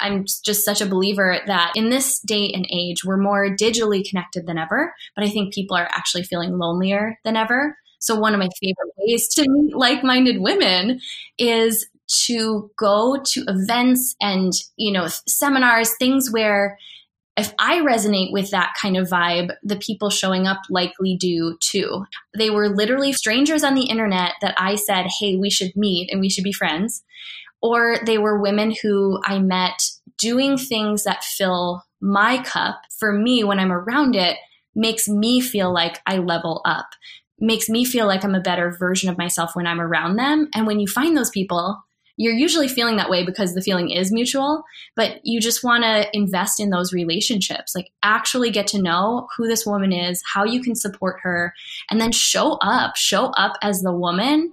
I'm just such a believer that in this day and age, we're more digitally connected than ever, but I think people are actually feeling lonelier than ever. So, one of my favorite ways to meet like minded women is to go to events and, you know, seminars, things where if I resonate with that kind of vibe, the people showing up likely do too. They were literally strangers on the internet that I said, hey, we should meet and we should be friends. Or they were women who I met doing things that fill my cup. For me, when I'm around it, makes me feel like I level up, makes me feel like I'm a better version of myself when I'm around them. And when you find those people, you're usually feeling that way because the feeling is mutual, but you just want to invest in those relationships. Like, actually get to know who this woman is, how you can support her, and then show up. Show up as the woman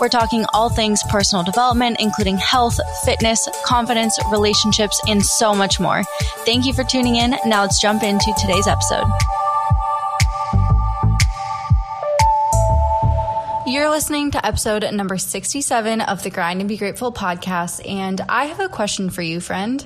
We're talking all things personal development, including health, fitness, confidence, relationships, and so much more. Thank you for tuning in. Now let's jump into today's episode. You're listening to episode number 67 of the Grind and Be Grateful podcast, and I have a question for you, friend.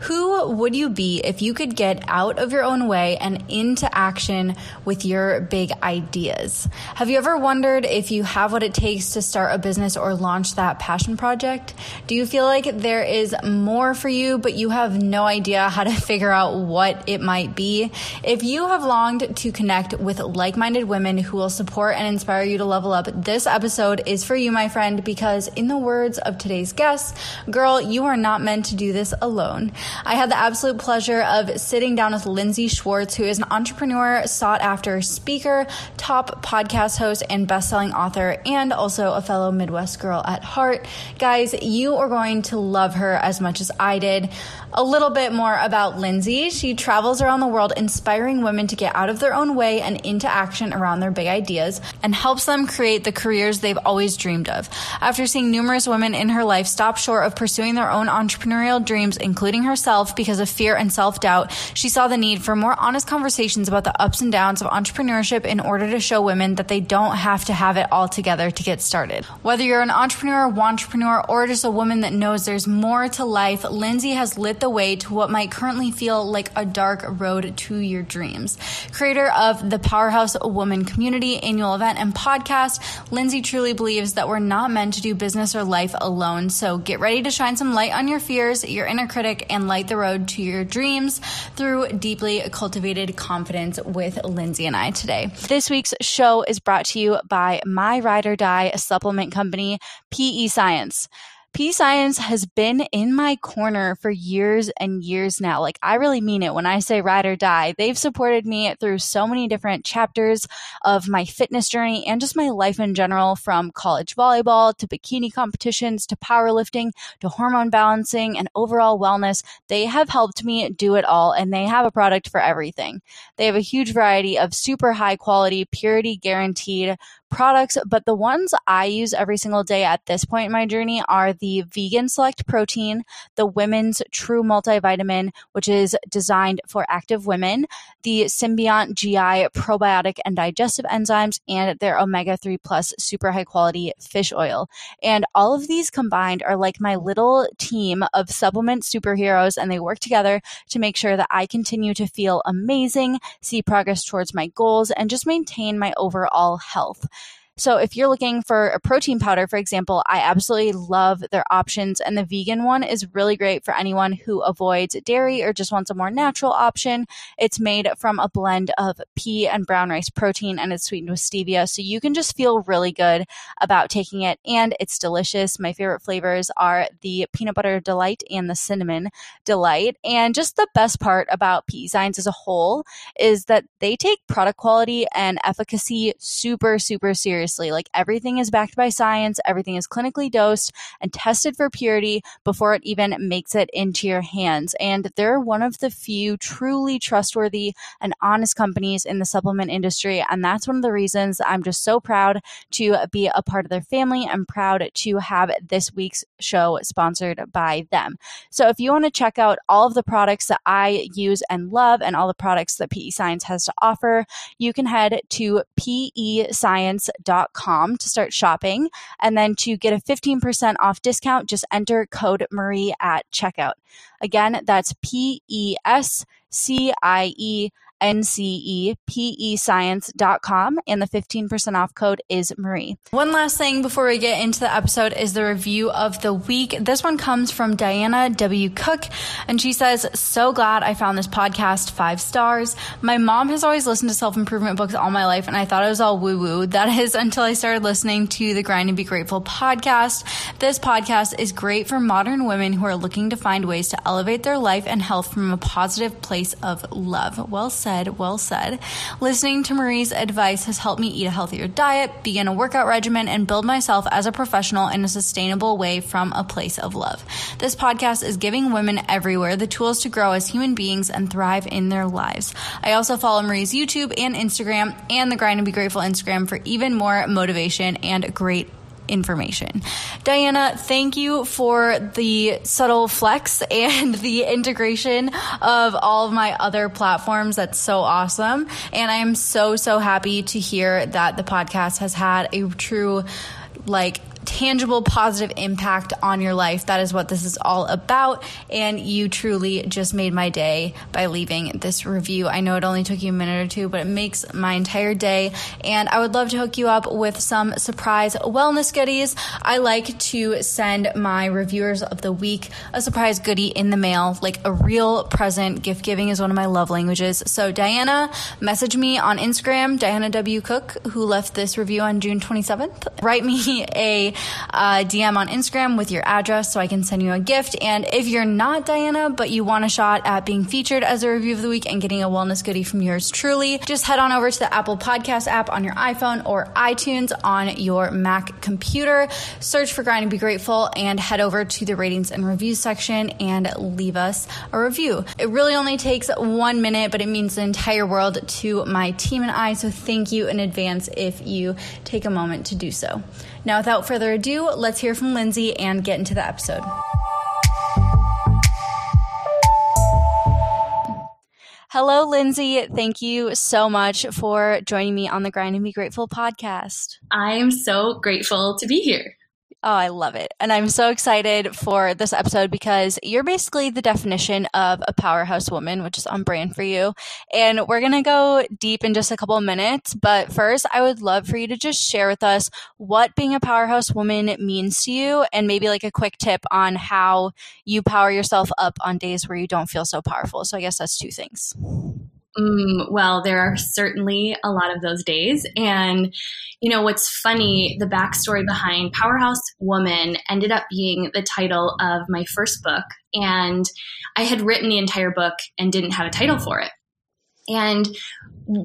Who would you be if you could get out of your own way and into action with your big ideas? Have you ever wondered if you have what it takes to start a business or launch that passion project? Do you feel like there is more for you, but you have no idea how to figure out what it might be? If you have longed to connect with like minded women who will support and inspire you to level up, this episode is for you, my friend, because in the words of today's guest, girl, you are not meant to do this alone. I had the absolute pleasure of sitting down with Lindsey Schwartz, who is an entrepreneur, sought after speaker, top podcast host, and best selling author, and also a fellow Midwest girl at heart. Guys, you are going to love her as much as I did. A little bit more about Lindsey. She travels around the world inspiring women to get out of their own way and into action around their big ideas and helps them create the careers they've always dreamed of. After seeing numerous women in her life stop short of pursuing their own entrepreneurial dreams, including herself, because of fear and self doubt, she saw the need for more honest conversations about the ups and downs of entrepreneurship in order to show women that they don't have to have it all together to get started. Whether you're an entrepreneur, entrepreneur, or just a woman that knows there's more to life, Lindsey has lit the the way to what might currently feel like a dark road to your dreams. Creator of the Powerhouse Women Community annual event and podcast, Lindsey truly believes that we're not meant to do business or life alone. So get ready to shine some light on your fears, your inner critic, and light the road to your dreams through deeply cultivated confidence with Lindsey and I today. This week's show is brought to you by My Ride or Die supplement company, PE Science. PE Science has been in my corner for years and years now. Like, I really mean it when I say ride or die. They've supported me through so many different chapters of my fitness journey and just my life in general from college volleyball to bikini competitions to powerlifting to hormone balancing and overall wellness. They have helped me do it all and they have a product for everything. They have a huge variety of super high quality, purity guaranteed products, but the ones I use every single day at this point in my journey are the Vegan Select Protein, the Women's True Multivitamin, which is designed for active women, the Symbiont GI probiotic and digestive enzymes, and their omega 3 plus super high quality fish oil. And all of these combined are like my little team of supplement superheroes, and they work together to make sure that I continue to feel amazing, see progress towards my goals, and just maintain my overall health. So if you're looking for a protein powder, for example, I absolutely love their options. And the vegan one is really great for anyone who avoids dairy or just wants a more natural option. It's made from a blend of pea and brown rice protein and it's sweetened with stevia. So you can just feel really good about taking it and it's delicious. My favorite flavors are the peanut butter delight and the cinnamon delight. And just the best part about PE Science as a whole is that they take product quality and efficacy super, super seriously seriously. Like everything is backed by science, everything is clinically dosed and tested for purity before it even makes it into your hands. And they're one of the few truly trustworthy and honest companies in the supplement industry. And that's one of the reasons I'm just so proud to be a part of their family. I'm proud to have this week's show sponsored by them. So if you want to check out all of the products that I use and love and all the products that PE Science has to offer, you can head to pescience.com to start shopping. And then to get a 15% off discount, just enter code Marie at checkout. Again, that's P E S C I E ncepescience.com, and the 15% off code is Marie. One last thing before we get into the episode is the review of the week. This one comes from Diana W. Cook, and she says, So glad I found this podcast five stars. My mom has always listened to self improvement books all my life, and I thought it was all woo woo. That is until I started listening to the Grind and Be Grateful podcast. This podcast is great for modern women who are looking to find ways to elevate their life and health from a positive place of love. Well said, well said. Listening to Marie's advice has helped me eat a healthier diet, begin a workout regimen, and build myself as a professional in a sustainable way from a place of love. This podcast is giving women everywhere the tools to grow as human beings and thrive in their lives. I also follow Marie's YouTube and Instagram and the Grind and Be Grateful Instagram for even more motivation and great information. Diana, thank you for the subtle flex and the integration of all of my other platforms. That's so awesome. And I am so, so happy to hear that the podcast has had a true, like, tangible positive impact on your life. That is what this is all about. And you truly just made my day by leaving this review. I know it only took you a minute or two, but it makes my entire day. And I would love to hook you up with some surprise wellness goodies. I like to send my reviewers of the week a surprise goodie in the mail, like a real present. Gift giving is one of my love languages. So, Diana, message me on Instagram, Diana W. Cook, who left this review on June 27th. Write me a uh, DM on Instagram with your address so I can send you a gift. And if you're not Diana, but you want a shot at being featured as a review of the week and getting a wellness goodie from yours truly, just head on over to the Apple Podcast app on your iPhone or iTunes on your Mac computer. Search for Grind and Be Grateful and head over to the ratings and reviews section and leave us a review. It really only takes one minute, but it means the entire world to my team and I. So thank you in advance if you take a moment to do so. Now, without further ado, let's hear from Lindsey and get into the episode. Hello, Lindsey. Thank you so much for joining me on the Grind and Be Grateful podcast. I am so grateful to be here. Oh, I love it. And I'm so excited for this episode because you're basically the definition of a powerhouse woman, which is on brand for you. And we're going to go deep in just a couple of minutes. But first, I would love for you to just share with us what being a powerhouse woman means to you and maybe like a quick tip on how you power yourself up on days where you don't feel so powerful. So I guess that's two things. Mm, well, there are certainly a lot of those days. And, you know, what's funny, the backstory behind Powerhouse Woman ended up being the title of my first book. And I had written the entire book and didn't have a title for it. And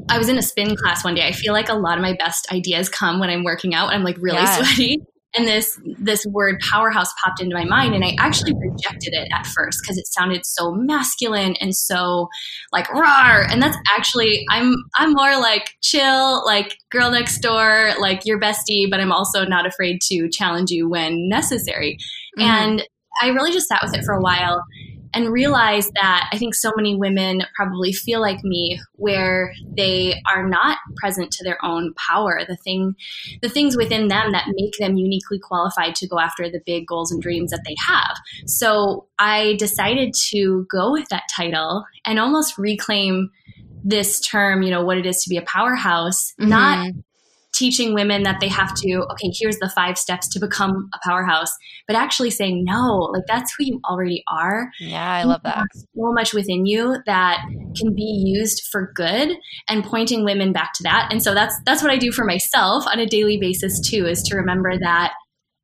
I was in a spin class one day. I feel like a lot of my best ideas come when I'm working out. And I'm like really yeah. sweaty and this this word powerhouse popped into my mind and i actually rejected it at first because it sounded so masculine and so like rawr and that's actually i'm i'm more like chill like girl next door like your bestie but i'm also not afraid to challenge you when necessary mm-hmm. and i really just sat with it for a while and realize that I think so many women probably feel like me where they are not present to their own power, the thing the things within them that make them uniquely qualified to go after the big goals and dreams that they have. So I decided to go with that title and almost reclaim this term, you know, what it is to be a powerhouse, mm-hmm. not teaching women that they have to, okay, here's the five steps to become a powerhouse, but actually saying, no, like that's who you already are. Yeah, I love that. So much within you that can be used for good and pointing women back to that. And so that's that's what I do for myself on a daily basis too, is to remember that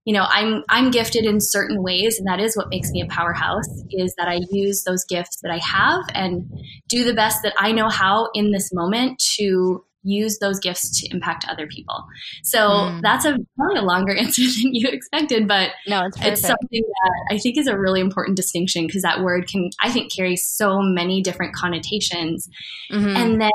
you know i'm i'm gifted in certain ways and that is what makes me a powerhouse is that i use those gifts that i have and do the best that i know how in this moment to use those gifts to impact other people. So mm. that's a probably a longer answer than you expected, but no, it's, it's something that I think is a really important distinction because that word can, I think, carry so many different connotations. Mm-hmm. And then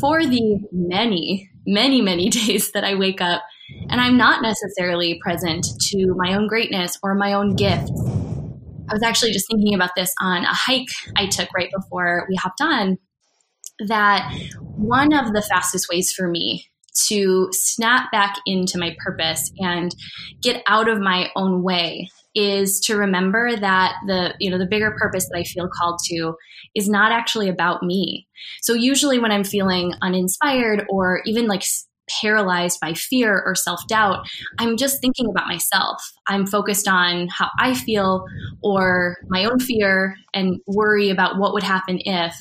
for the many, many, many days that I wake up and I'm not necessarily present to my own greatness or my own gifts. I was actually just thinking about this on a hike I took right before we hopped on. That one of the fastest ways for me to snap back into my purpose and get out of my own way is to remember that the you know the bigger purpose that I feel called to is not actually about me. So usually when I'm feeling uninspired or even like paralyzed by fear or self-doubt, I'm just thinking about myself. I'm focused on how I feel or my own fear and worry about what would happen if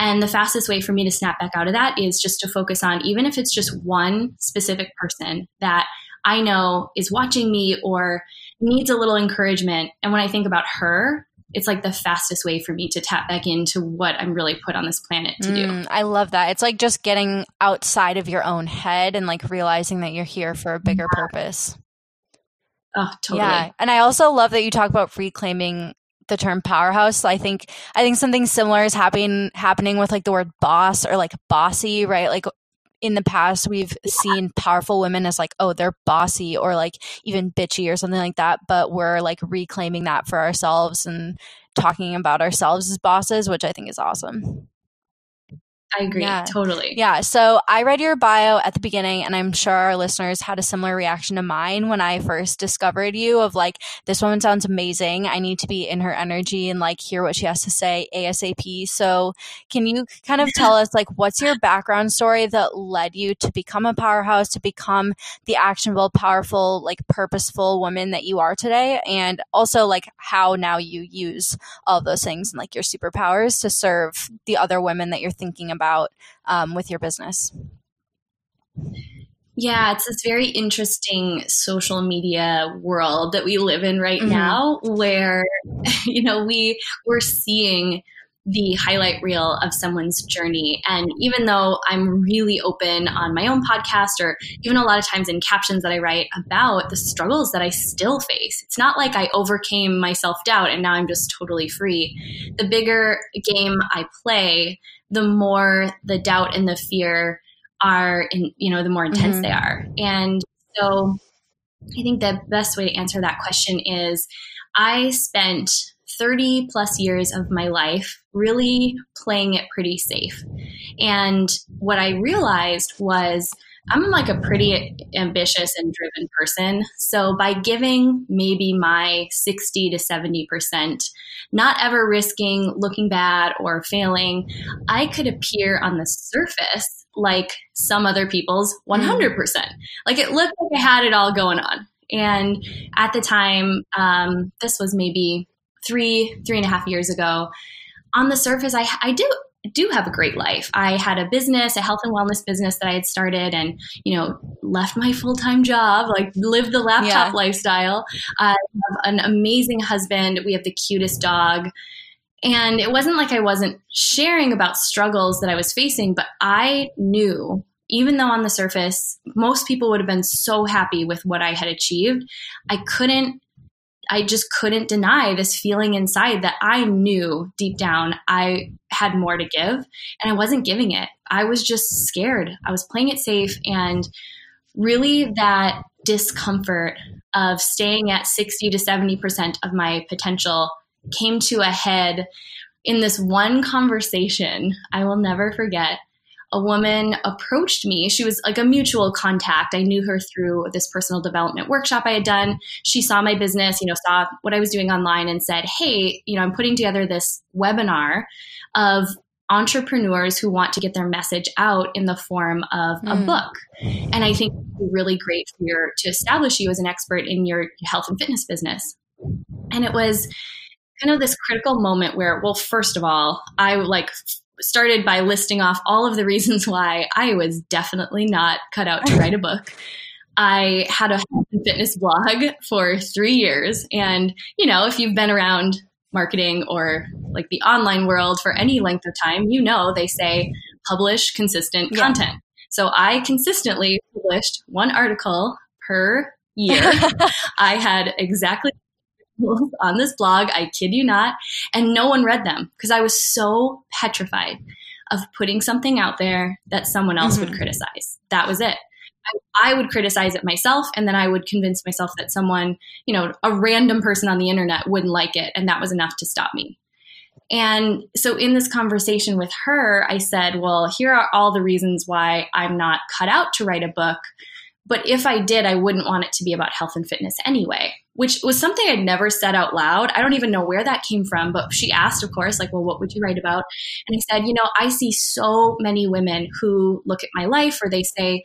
and the fastest way for me to snap back out of that is just to focus on, even if it's just one specific person that I know is watching me or needs a little encouragement. And when I think about her, it's like the fastest way for me to tap back into what I'm really put on this planet to mm, do. I love that. It's like just getting outside of your own head and like realizing that you're here for a bigger yeah. purpose. Oh, totally. Yeah. And I also love that you talk about reclaiming the term powerhouse. I think I think something similar is happening happening with like the word boss or like bossy, right? Like in the past we've seen powerful women as like oh they're bossy or like even bitchy or something like that but we're like reclaiming that for ourselves and talking about ourselves as bosses which i think is awesome I agree. Yeah. Totally. Yeah. So I read your bio at the beginning, and I'm sure our listeners had a similar reaction to mine when I first discovered you of like, this woman sounds amazing. I need to be in her energy and like hear what she has to say ASAP. So can you kind of tell us like, what's your background story that led you to become a powerhouse, to become the actionable, powerful, like purposeful woman that you are today? And also like how now you use all those things and like your superpowers to serve the other women that you're thinking about about um, with your business? Yeah, it's this very interesting social media world that we live in right mm-hmm. now where you know we we're seeing the highlight reel of someone's journey. And even though I'm really open on my own podcast or even a lot of times in captions that I write about the struggles that I still face, it's not like I overcame my self doubt and now I'm just totally free. The bigger game I play, the more the doubt and the fear are in, you know, the more intense mm-hmm. they are. And so I think the best way to answer that question is I spent 30 plus years of my life really playing it pretty safe. And what I realized was I'm like a pretty ambitious and driven person. So by giving maybe my 60 to 70%, not ever risking looking bad or failing, I could appear on the surface like some other people's 100%. Mm. Like it looked like I had it all going on. And at the time, um, this was maybe three, three and a half years ago. On the surface, I, I do do have a great life. I had a business, a health and wellness business that I had started and, you know, left my full time job, like lived the laptop yeah. lifestyle. I have an amazing husband. We have the cutest dog. And it wasn't like I wasn't sharing about struggles that I was facing, but I knew, even though on the surface, most people would have been so happy with what I had achieved, I couldn't I just couldn't deny this feeling inside that I knew deep down I had more to give and I wasn't giving it. I was just scared. I was playing it safe and really that discomfort of staying at 60 to 70% of my potential came to a head in this one conversation I will never forget a woman approached me. She was like a mutual contact. I knew her through this personal development workshop I had done. She saw my business, you know, saw what I was doing online and said, Hey, you know, I'm putting together this webinar of entrepreneurs who want to get their message out in the form of a mm. book. And I think it would be really great for your to establish you as an expert in your health and fitness business. And it was kind of this critical moment where, well, first of all, I like started by listing off all of the reasons why I was definitely not cut out to write a book. I had a health and fitness blog for three years. And, you know, if you've been around marketing or like the online world for any length of time, you know, they say publish consistent yeah. content. So I consistently published one article per year. I had exactly on this blog, I kid you not, and no one read them because I was so petrified of putting something out there that someone else mm-hmm. would criticize. That was it. I, I would criticize it myself, and then I would convince myself that someone, you know, a random person on the internet wouldn't like it, and that was enough to stop me. And so in this conversation with her, I said, Well, here are all the reasons why I'm not cut out to write a book. But if I did, I wouldn't want it to be about health and fitness anyway, which was something I'd never said out loud. I don't even know where that came from, but she asked, of course, like, well, what would you write about? And I said, you know, I see so many women who look at my life or they say,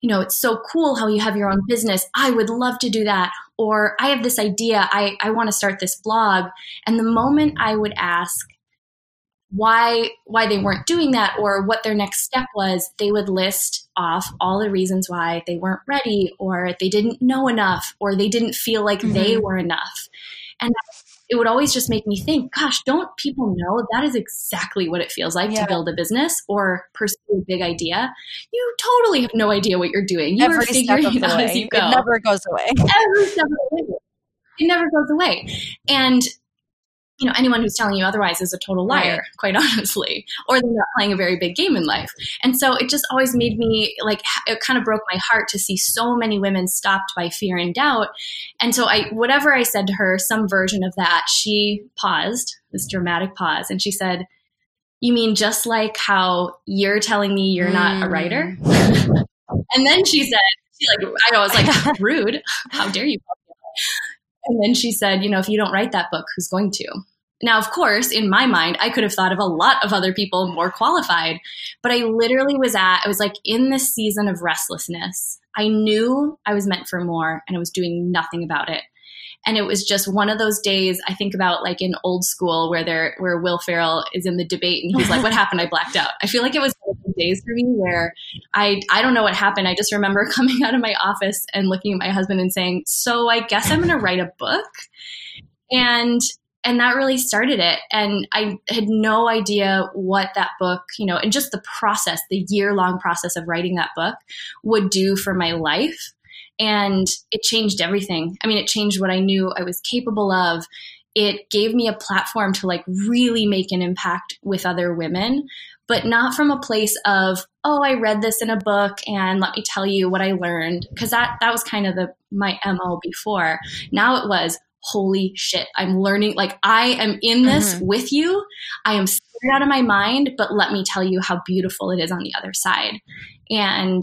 you know, it's so cool how you have your own business. I would love to do that. Or I have this idea. I, I want to start this blog. And the moment I would ask, why why they weren't doing that or what their next step was they would list off all the reasons why they weren't ready or they didn't know enough or they didn't feel like mm-hmm. they were enough. And it would always just make me think gosh don't people know that is exactly what it feels like yeah. to build a business or pursue a big idea? You totally have no idea what you're doing. You Every are figuring it out as you go. it never goes away. Every step of the way. It never goes away. And you know anyone who's telling you otherwise is a total liar right. quite honestly or they're not playing a very big game in life and so it just always made me like it kind of broke my heart to see so many women stopped by fear and doubt and so i whatever i said to her some version of that she paused this dramatic pause and she said you mean just like how you're telling me you're mm. not a writer mm. and then she said she like i was like rude how dare you and then she said, you know, if you don't write that book, who's going to? Now, of course, in my mind, I could have thought of a lot of other people more qualified, but I literally was at, I was like in this season of restlessness. I knew I was meant for more and I was doing nothing about it. And it was just one of those days I think about like in old school where there where Will Ferrell is in the debate and he's like, What happened? I blacked out. I feel like it was days for me where I I don't know what happened. I just remember coming out of my office and looking at my husband and saying, So I guess I'm gonna write a book. And and that really started it. And i had no idea what that book you know and just the process the year long process of writing that book would do for my life. And it changed everything. I mean it changed what i knew i was capable of. It gave me a platform to like really make an impact with other women but not from a place of oh i read this in a book and let me tell you what i learned because that that was kind of the my mo before. Now it was holy shit, I'm learning. Like, I am in this mm-hmm. with you. I am scared out of my mind, but let me tell you how beautiful it is on the other side. And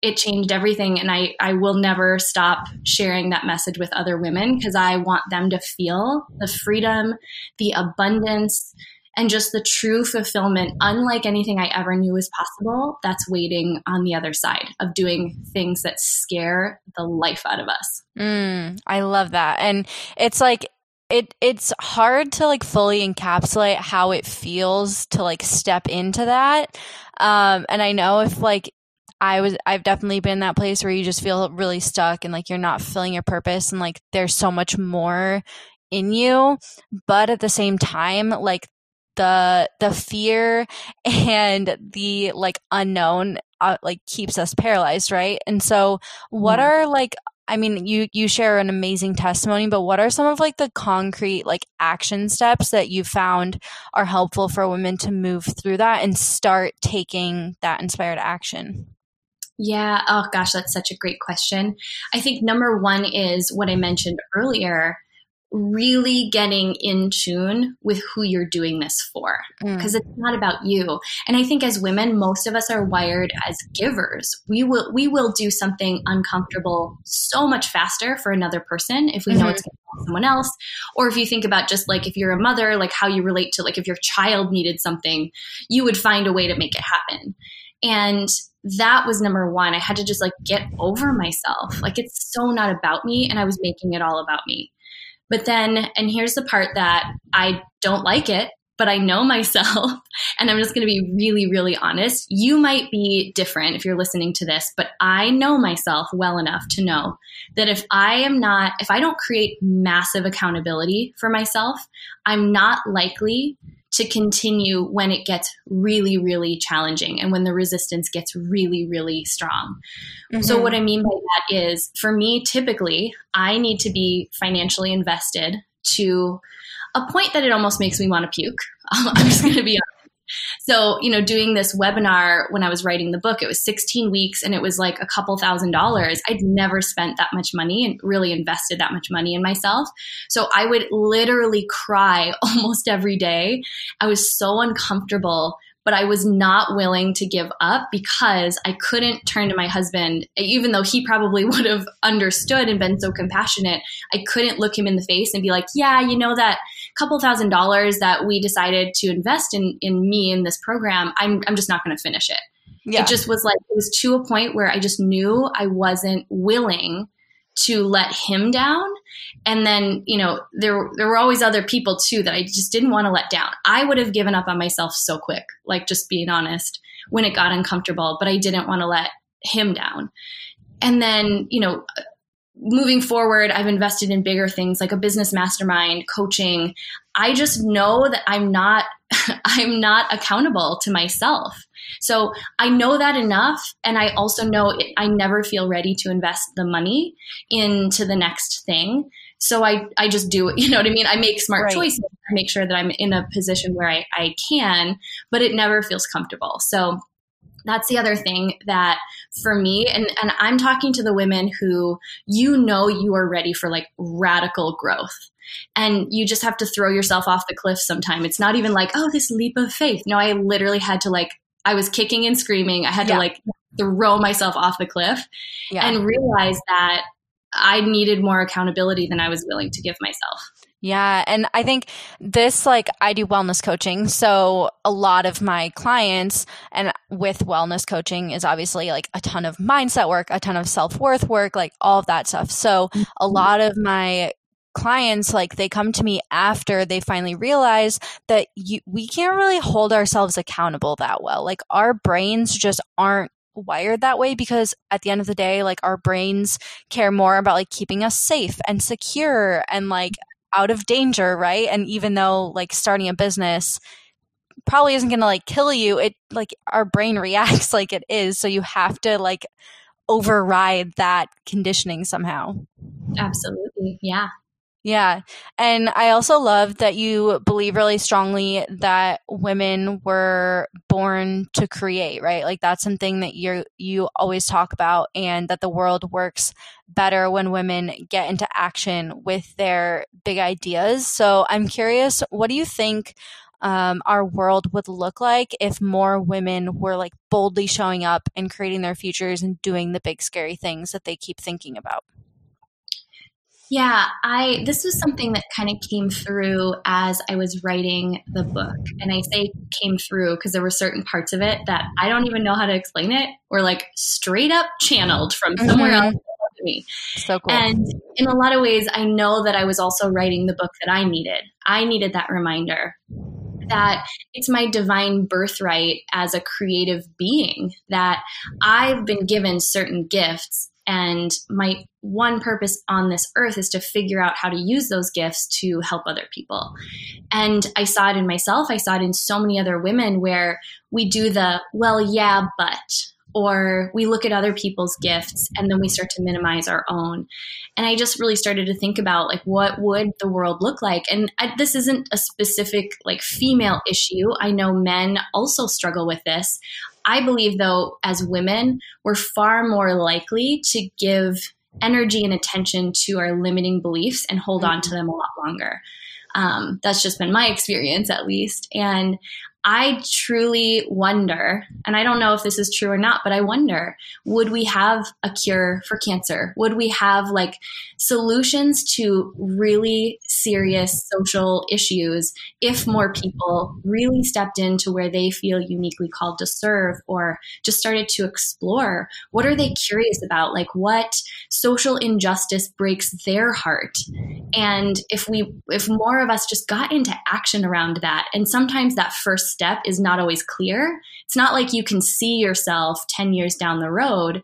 it changed everything. And I, I will never stop sharing that message with other women because I want them to feel the freedom, the abundance, and just the true fulfillment, unlike anything I ever knew was possible, that's waiting on the other side of doing things that scare the life out of us. Mm, I love that. And it's like, it it's hard to like fully encapsulate how it feels to like step into that. Um, and I know if like I was I've definitely been in that place where you just feel really stuck and like you're not fulfilling your purpose and like there's so much more in you but at the same time like the the fear and the like unknown uh, like keeps us paralyzed right and so what mm. are like I mean, you you share an amazing testimony, but what are some of like the concrete like action steps that you found are helpful for women to move through that and start taking that inspired action? Yeah, oh gosh, that's such a great question. I think number 1 is what I mentioned earlier, really getting in tune with who you're doing this for because mm. it's not about you and i think as women most of us are wired as givers we will we will do something uncomfortable so much faster for another person if we mm-hmm. know it's going to help someone else or if you think about just like if you're a mother like how you relate to like if your child needed something you would find a way to make it happen and that was number one. I had to just like get over myself. Like it's so not about me. And I was making it all about me. But then, and here's the part that I don't like it, but I know myself, and I'm just going to be really, really honest. You might be different if you're listening to this, but I know myself well enough to know that if I am not, if I don't create massive accountability for myself, I'm not likely to continue when it gets really, really challenging and when the resistance gets really, really strong. Mm-hmm. So, what I mean by that is for me, typically, I need to be financially invested to a point that it almost makes me want to puke. I'm just going to be honest. So, you know, doing this webinar when I was writing the book, it was 16 weeks and it was like a couple thousand dollars. I'd never spent that much money and really invested that much money in myself. So I would literally cry almost every day. I was so uncomfortable but I was not willing to give up because I couldn't turn to my husband, even though he probably would have understood and been so compassionate. I couldn't look him in the face and be like, yeah, you know, that couple thousand dollars that we decided to invest in, in me in this program, I'm, I'm just not going to finish it. Yeah. It just was like, it was to a point where I just knew I wasn't willing to let him down. And then, you know, there there were always other people too that I just didn't want to let down. I would have given up on myself so quick, like just being honest, when it got uncomfortable, but I didn't want to let him down. And then, you know, moving forward, I've invested in bigger things like a business mastermind, coaching. I just know that I'm not I'm not accountable to myself. So I know that enough. And I also know it, I never feel ready to invest the money into the next thing. So I, I just do it. You know what I mean? I make smart right. choices. I make sure that I'm in a position where I, I can, but it never feels comfortable. So that's the other thing that for me and, and i'm talking to the women who you know you are ready for like radical growth and you just have to throw yourself off the cliff sometime it's not even like oh this leap of faith no i literally had to like I was kicking and screaming. I had yeah. to like throw myself off the cliff yeah. and realize that I needed more accountability than I was willing to give myself. Yeah. And I think this, like, I do wellness coaching. So a lot of my clients and with wellness coaching is obviously like a ton of mindset work, a ton of self worth work, like all of that stuff. So a mm-hmm. lot of my clients like they come to me after they finally realize that you, we can't really hold ourselves accountable that well. Like our brains just aren't wired that way because at the end of the day like our brains care more about like keeping us safe and secure and like out of danger right? And even though like starting a business probably isn't going to like kill you it like our brain reacts like it is. So you have to like override that conditioning somehow. Absolutely. Yeah yeah. And I also love that you believe really strongly that women were born to create, right? Like that's something that you you always talk about and that the world works better when women get into action with their big ideas. So I'm curious, what do you think um, our world would look like if more women were like boldly showing up and creating their futures and doing the big scary things that they keep thinking about? Yeah, I this was something that kind of came through as I was writing the book. And I say came through because there were certain parts of it that I don't even know how to explain it or like straight up channeled from somewhere mm-hmm. else to me. So cool. And in a lot of ways I know that I was also writing the book that I needed. I needed that reminder that it's my divine birthright as a creative being that I've been given certain gifts and my one purpose on this earth is to figure out how to use those gifts to help other people. And I saw it in myself. I saw it in so many other women where we do the, well, yeah, but, or we look at other people's gifts and then we start to minimize our own. And I just really started to think about like, what would the world look like? And I, this isn't a specific like female issue. I know men also struggle with this. I believe, though, as women, we're far more likely to give energy and attention to our limiting beliefs and hold on to mm-hmm. them a lot longer. Um, that's just been my experience, at least. And I truly wonder, and I don't know if this is true or not, but I wonder would we have a cure for cancer? Would we have like solutions to really serious social issues if more people really stepped into where they feel uniquely called to serve or just started to explore? What are they curious about? Like what social injustice breaks their heart? And if we, if more of us just got into action around that, and sometimes that first step is not always clear. It's not like you can see yourself 10 years down the road,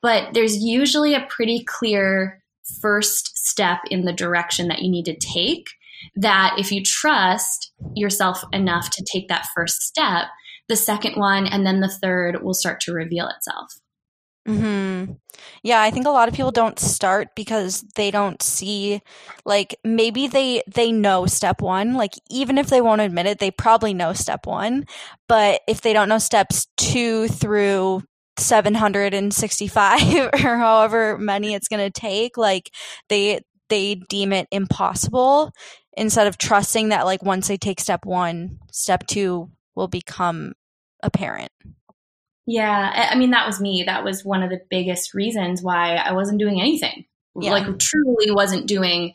but there's usually a pretty clear first step in the direction that you need to take. that if you trust yourself enough to take that first step, the second one and then the third will start to reveal itself. Hmm. Yeah, I think a lot of people don't start because they don't see, like maybe they they know step one. Like even if they won't admit it, they probably know step one. But if they don't know steps two through 765 or however many it's going to take, like they they deem it impossible instead of trusting that like once they take step one, step two will become apparent. Yeah, I mean that was me. That was one of the biggest reasons why I wasn't doing anything. Yeah. Like truly wasn't doing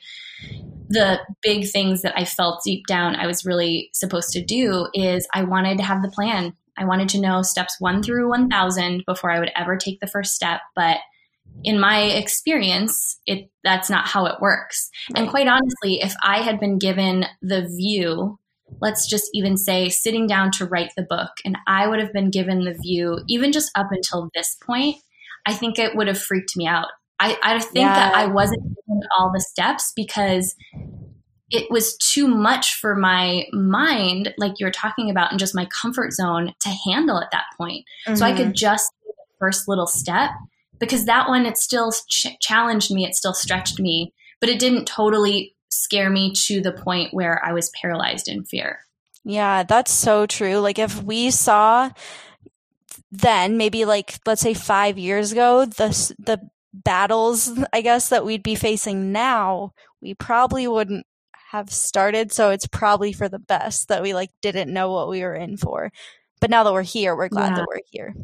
the big things that I felt deep down I was really supposed to do is I wanted to have the plan. I wanted to know steps 1 through 1000 before I would ever take the first step, but in my experience, it that's not how it works. Right. And quite honestly, if I had been given the view let's just even say sitting down to write the book and I would have been given the view, even just up until this point, I think it would have freaked me out. I, I think yeah. that I wasn't doing all the steps because it was too much for my mind, like you were talking about, and just my comfort zone to handle at that point. Mm-hmm. So I could mm-hmm. just the first little step because that one, it still ch- challenged me, it still stretched me, but it didn't totally scare me to the point where I was paralyzed in fear. Yeah, that's so true. Like if we saw then maybe like let's say 5 years ago the the battles I guess that we'd be facing now, we probably wouldn't have started, so it's probably for the best that we like didn't know what we were in for. But now that we're here, we're glad yeah. that we're here.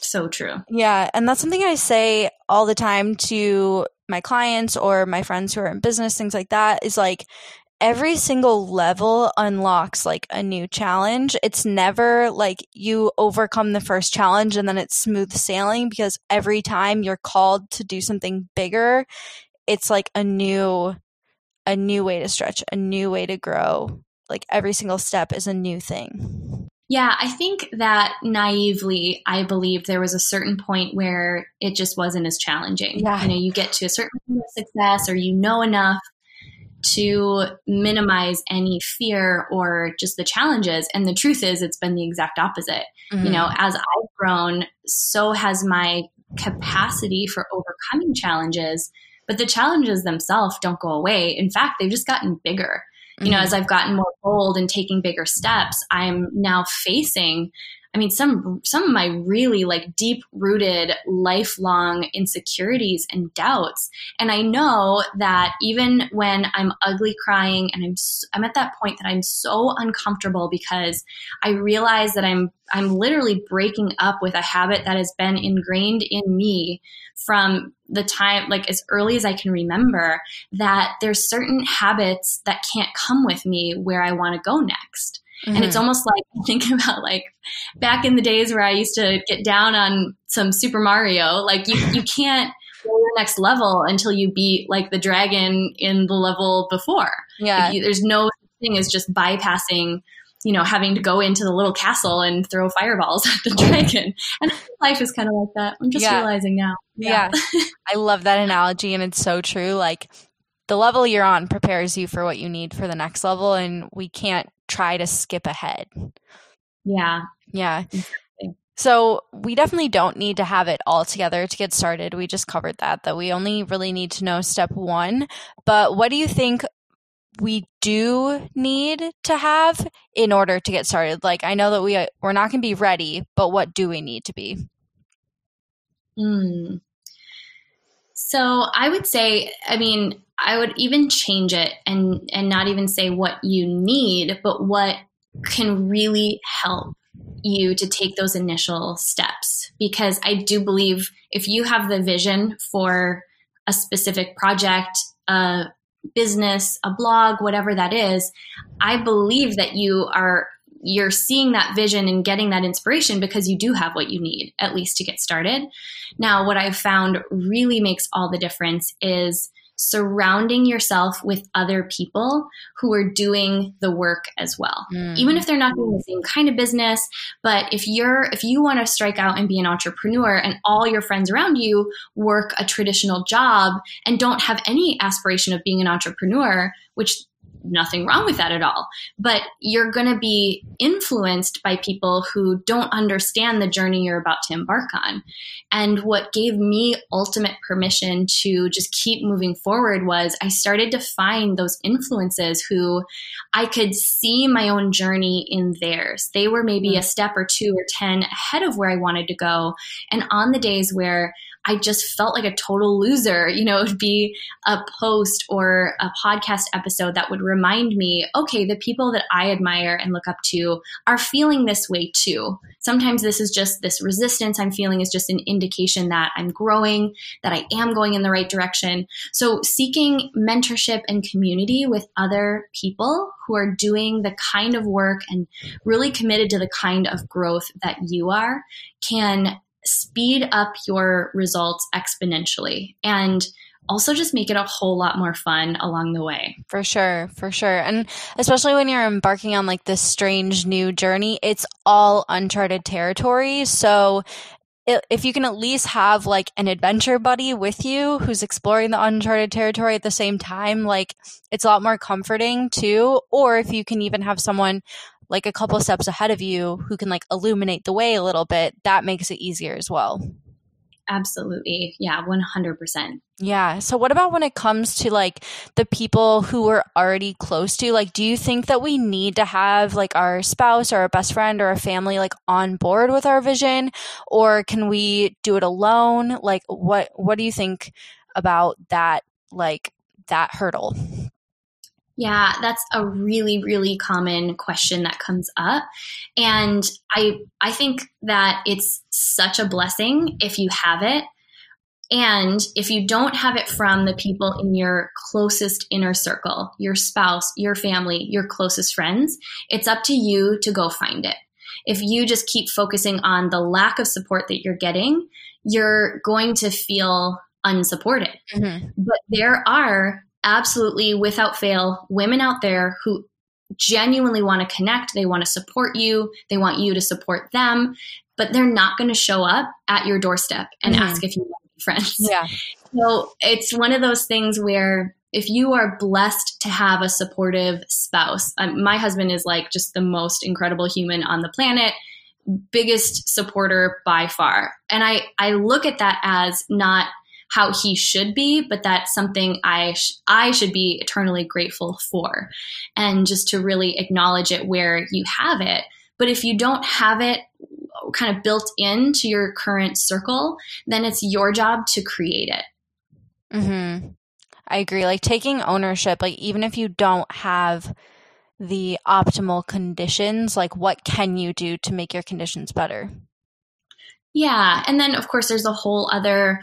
So true. Yeah, and that's something I say all the time to my clients or my friends who are in business, things like that, is like every single level unlocks like a new challenge. It's never like you overcome the first challenge and then it's smooth sailing because every time you're called to do something bigger, it's like a new a new way to stretch, a new way to grow. Like every single step is a new thing. Yeah, I think that naively, I believed there was a certain point where it just wasn't as challenging. Yeah. You know, you get to a certain point of success or you know enough to minimize any fear or just the challenges. And the truth is, it's been the exact opposite. Mm-hmm. You know, as I've grown, so has my capacity for overcoming challenges. But the challenges themselves don't go away. In fact, they've just gotten bigger you know, as mm-hmm. I've gotten more bold and taking bigger steps, I'm now facing I mean, some some of my really like deep rooted lifelong insecurities and doubts. And I know that even when I'm ugly crying and I'm I'm at that point that I'm so uncomfortable because I realize that I'm I'm literally breaking up with a habit that has been ingrained in me from the time like as early as I can remember that there's certain habits that can't come with me where I want to go next. Mm-hmm. And it's mm-hmm. almost like think about like back in the days where I used to get down on some Super Mario, like you you can't go to the next level until you beat like the dragon in the level before. Yeah. You, there's no thing as just bypassing you know, having to go into the little castle and throw fireballs at the dragon. And life is kind of like that. I'm just yeah. realizing now. Yeah. yeah. I love that analogy and it's so true. Like the level you're on prepares you for what you need for the next level and we can't try to skip ahead. Yeah. Yeah. So we definitely don't need to have it all together to get started. We just covered that, that we only really need to know step one. But what do you think we do need to have in order to get started? Like, I know that we, we're not going to be ready, but what do we need to be? Hmm. So I would say, I mean, I would even change it and and not even say what you need, but what can really help you to take those initial steps because I do believe if you have the vision for a specific project, a business, a blog, whatever that is, I believe that you are you're seeing that vision and getting that inspiration because you do have what you need at least to get started. Now, what I've found really makes all the difference is surrounding yourself with other people who are doing the work as well. Mm. Even if they're not doing the same kind of business, but if you're if you want to strike out and be an entrepreneur and all your friends around you work a traditional job and don't have any aspiration of being an entrepreneur, which nothing wrong with that at all. But you're going to be influenced by people who don't understand the journey you're about to embark on. And what gave me ultimate permission to just keep moving forward was I started to find those influences who I could see my own journey in theirs. They were maybe mm. a step or two or 10 ahead of where I wanted to go. And on the days where I just felt like a total loser. You know, it would be a post or a podcast episode that would remind me, okay, the people that I admire and look up to are feeling this way too. Sometimes this is just this resistance I'm feeling is just an indication that I'm growing, that I am going in the right direction. So seeking mentorship and community with other people who are doing the kind of work and really committed to the kind of growth that you are can speed up your results exponentially and also just make it a whole lot more fun along the way. For sure, for sure. And especially when you're embarking on like this strange new journey, it's all uncharted territory. So if you can at least have like an adventure buddy with you who's exploring the uncharted territory at the same time, like it's a lot more comforting too. Or if you can even have someone like a couple steps ahead of you who can like illuminate the way a little bit, that makes it easier as well. Absolutely. Yeah, 100%. Yeah. So what about when it comes to like the people who we're already close to? Like do you think that we need to have like our spouse or our best friend or a family like on board with our vision or can we do it alone? Like what what do you think about that like that hurdle? Yeah, that's a really really common question that comes up. And I I think that it's such a blessing if you have it. And if you don't have it from the people in your closest inner circle, your spouse, your family, your closest friends, it's up to you to go find it. If you just keep focusing on the lack of support that you're getting, you're going to feel unsupported. Mm-hmm. But there are absolutely, without fail, women out there who genuinely want to connect. They want to support you. They want you to support them, but they're not going to show up at your doorstep and mm-hmm. ask if you want to be friends. Yeah. So it's one of those things where if you are blessed to have a supportive spouse, um, my husband is like just the most incredible human on the planet biggest supporter by far. And I, I look at that as not how he should be, but that's something I sh- I should be eternally grateful for, and just to really acknowledge it where you have it. But if you don't have it kind of built into your current circle, then it's your job to create it. Hmm. I agree. Like taking ownership, like even if you don't have the optimal conditions, like what can you do to make your conditions better? Yeah. And then, of course, there's a whole other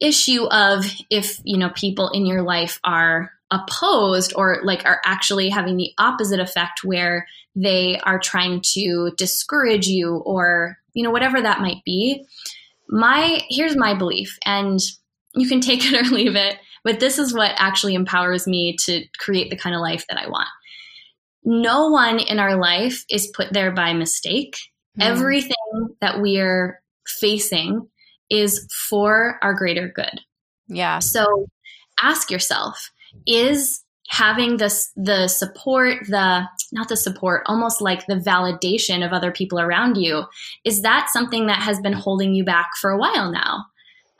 issue of if you know people in your life are opposed or like are actually having the opposite effect where they are trying to discourage you or you know whatever that might be. My here's my belief and you can take it or leave it but this is what actually empowers me to create the kind of life that i want. No one in our life is put there by mistake. Mm. everything that we are facing is for our greater good. Yeah. So ask yourself, is having this the support, the not the support, almost like the validation of other people around you, is that something that has been holding you back for a while now?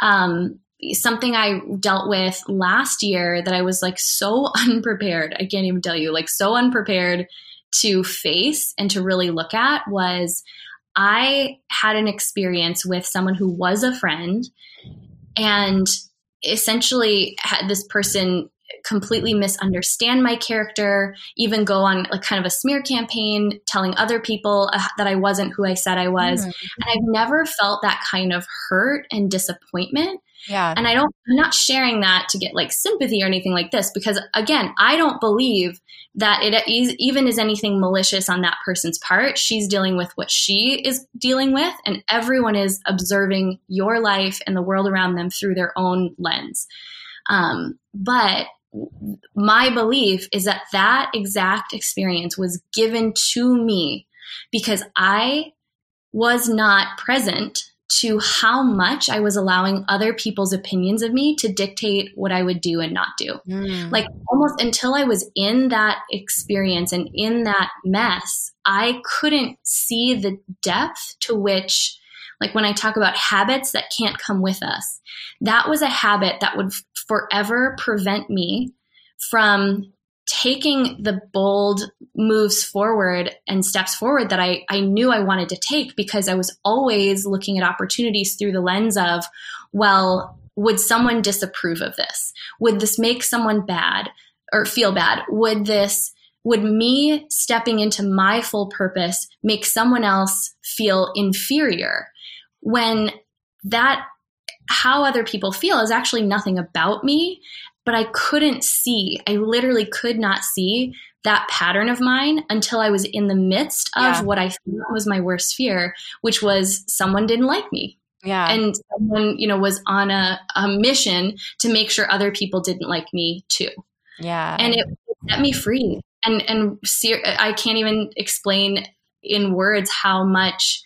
Um, something I dealt with last year that I was like so unprepared. I can't even tell you, like so unprepared to face and to really look at was I had an experience with someone who was a friend and essentially had this person completely misunderstand my character, even go on like kind of a smear campaign telling other people uh, that I wasn't who I said I was. Mm-hmm. And I've never felt that kind of hurt and disappointment. Yeah. And I don't, I'm not sharing that to get like sympathy or anything like this because again, I don't believe that it is, even is anything malicious on that person's part. She's dealing with what she is dealing with, and everyone is observing your life and the world around them through their own lens. Um, but my belief is that that exact experience was given to me because I was not present to how much I was allowing other people's opinions of me to dictate what I would do and not do. Mm. Like almost until I was in that experience and in that mess, I couldn't see the depth to which like when I talk about habits that can't come with us, that was a habit that would forever prevent me from taking the bold moves forward and steps forward that I, I knew I wanted to take because I was always looking at opportunities through the lens of, well, would someone disapprove of this? Would this make someone bad or feel bad? Would this, would me stepping into my full purpose make someone else feel inferior? When that how other people feel is actually nothing about me but I couldn't see, I literally could not see that pattern of mine until I was in the midst of yeah. what I thought was my worst fear, which was someone didn't like me. Yeah. And someone, you know, was on a, a mission to make sure other people didn't like me too. Yeah. And it set me free. And, and ser- I can't even explain in words how much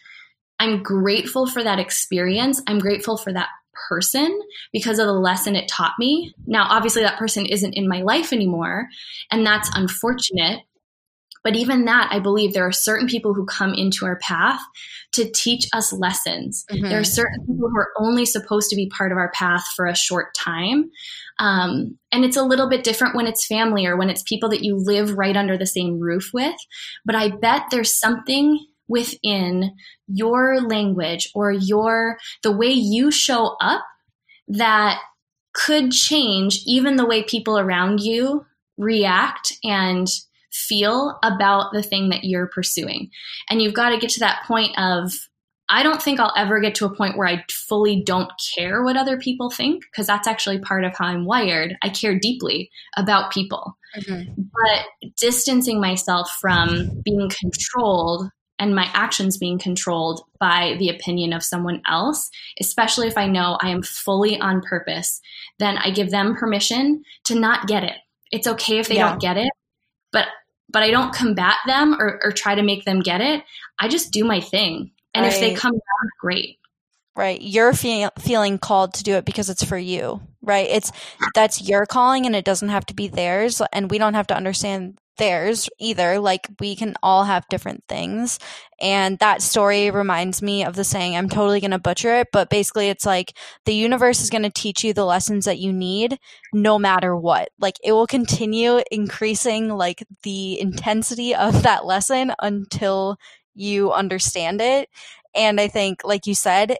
I'm grateful for that experience. I'm grateful for that person because of the lesson it taught me. Now, obviously, that person isn't in my life anymore, and that's unfortunate. But even that, I believe there are certain people who come into our path to teach us lessons. Mm-hmm. There are certain people who are only supposed to be part of our path for a short time. Um, and it's a little bit different when it's family or when it's people that you live right under the same roof with. But I bet there's something within your language or your the way you show up that could change even the way people around you react and feel about the thing that you're pursuing. And you've got to get to that point of I don't think I'll ever get to a point where I fully don't care what other people think because that's actually part of how I'm wired. I care deeply about people. Mm-hmm. But distancing myself from being controlled and my actions being controlled by the opinion of someone else, especially if I know I am fully on purpose, then I give them permission to not get it. It's okay if they yeah. don't get it, but but I don't combat them or, or, try to make them get it. I just do my thing. And right. if they come back, great. Right. You're fe- feeling called to do it because it's for you, right? It's that's your calling and it doesn't have to be theirs. And we don't have to understand theirs either. Like we can all have different things. And that story reminds me of the saying, I'm totally going to butcher it, but basically it's like the universe is going to teach you the lessons that you need no matter what. Like it will continue increasing like the intensity of that lesson until you understand it. And I think, like you said,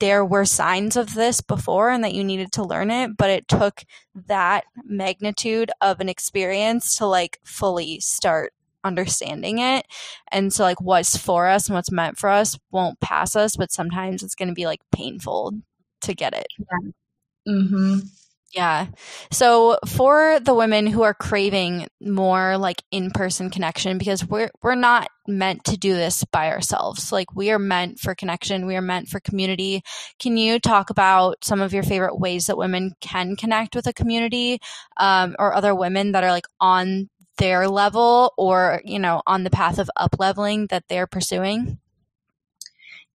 there were signs of this before and that you needed to learn it, but it took that magnitude of an experience to like fully start understanding it. And so, like, what's for us and what's meant for us won't pass us, but sometimes it's going to be like painful to get it. Yeah. Mm-hmm. Yeah. So for the women who are craving more like in-person connection because we're we're not meant to do this by ourselves. Like we are meant for connection, we are meant for community. Can you talk about some of your favorite ways that women can connect with a community um, or other women that are like on their level or, you know, on the path of up leveling that they're pursuing?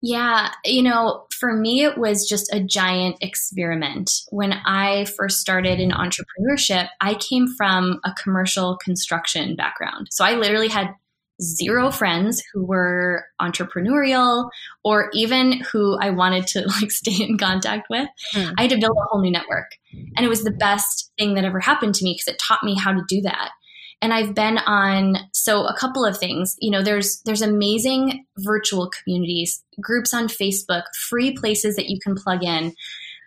Yeah, you know, for me, it was just a giant experiment. When I first started in entrepreneurship, I came from a commercial construction background. So I literally had zero friends who were entrepreneurial or even who I wanted to like stay in contact with. Mm. I had to build a whole new network. And it was the best thing that ever happened to me because it taught me how to do that and I've been on so a couple of things. You know, there's there's amazing virtual communities, groups on Facebook, free places that you can plug in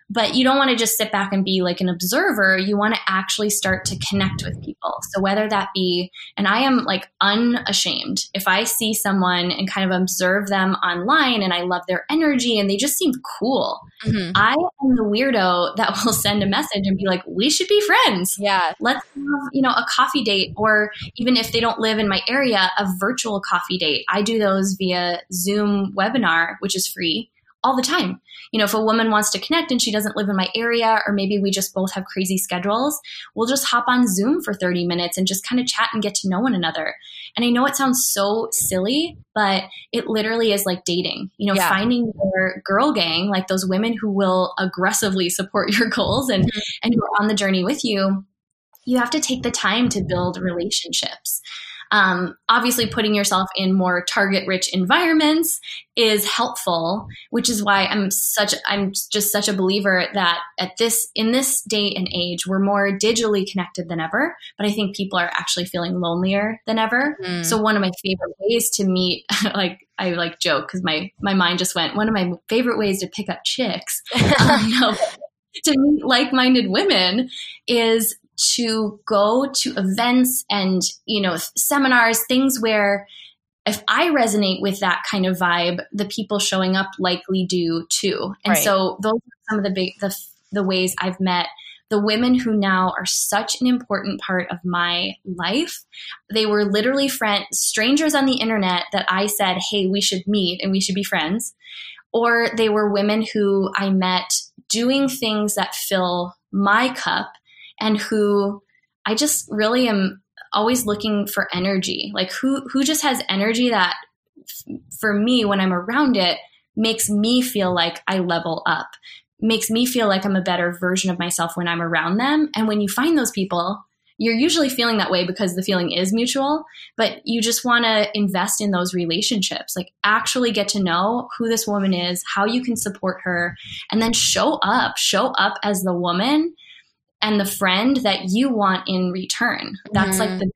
but you don't want to just sit back and be like an observer. You want to actually start to connect with people. So whether that be, and I am like unashamed if I see someone and kind of observe them online and I love their energy and they just seem cool. Mm-hmm. I am the weirdo that will send a message and be like, we should be friends. Yeah. Let's have, you know, a coffee date or even if they don't live in my area, a virtual coffee date. I do those via Zoom webinar, which is free all the time. You know, if a woman wants to connect and she doesn't live in my area, or maybe we just both have crazy schedules, we'll just hop on Zoom for 30 minutes and just kind of chat and get to know one another. And I know it sounds so silly, but it literally is like dating. You know, yeah. finding your girl gang, like those women who will aggressively support your goals and, mm-hmm. and who are on the journey with you. You have to take the time to build relationships. Um, obviously, putting yourself in more target rich environments is helpful, which is why I'm such I'm just such a believer that at this in this day and age we're more digitally connected than ever, but I think people are actually feeling lonelier than ever. Mm. So one of my favorite ways to meet like I like joke because my my mind just went one of my favorite ways to pick up chicks um, to meet like-minded women is to go to events and you know seminars things where if i resonate with that kind of vibe the people showing up likely do too. And right. so those are some of the big the, the ways i've met the women who now are such an important part of my life. They were literally friends strangers on the internet that i said hey we should meet and we should be friends. Or they were women who i met doing things that fill my cup and who I just really am always looking for energy. Like who who just has energy that f- for me when I'm around it makes me feel like I level up. Makes me feel like I'm a better version of myself when I'm around them. And when you find those people, you're usually feeling that way because the feeling is mutual, but you just want to invest in those relationships. Like actually get to know who this woman is, how you can support her, and then show up, show up as the woman and the friend that you want in return. That's mm-hmm. like the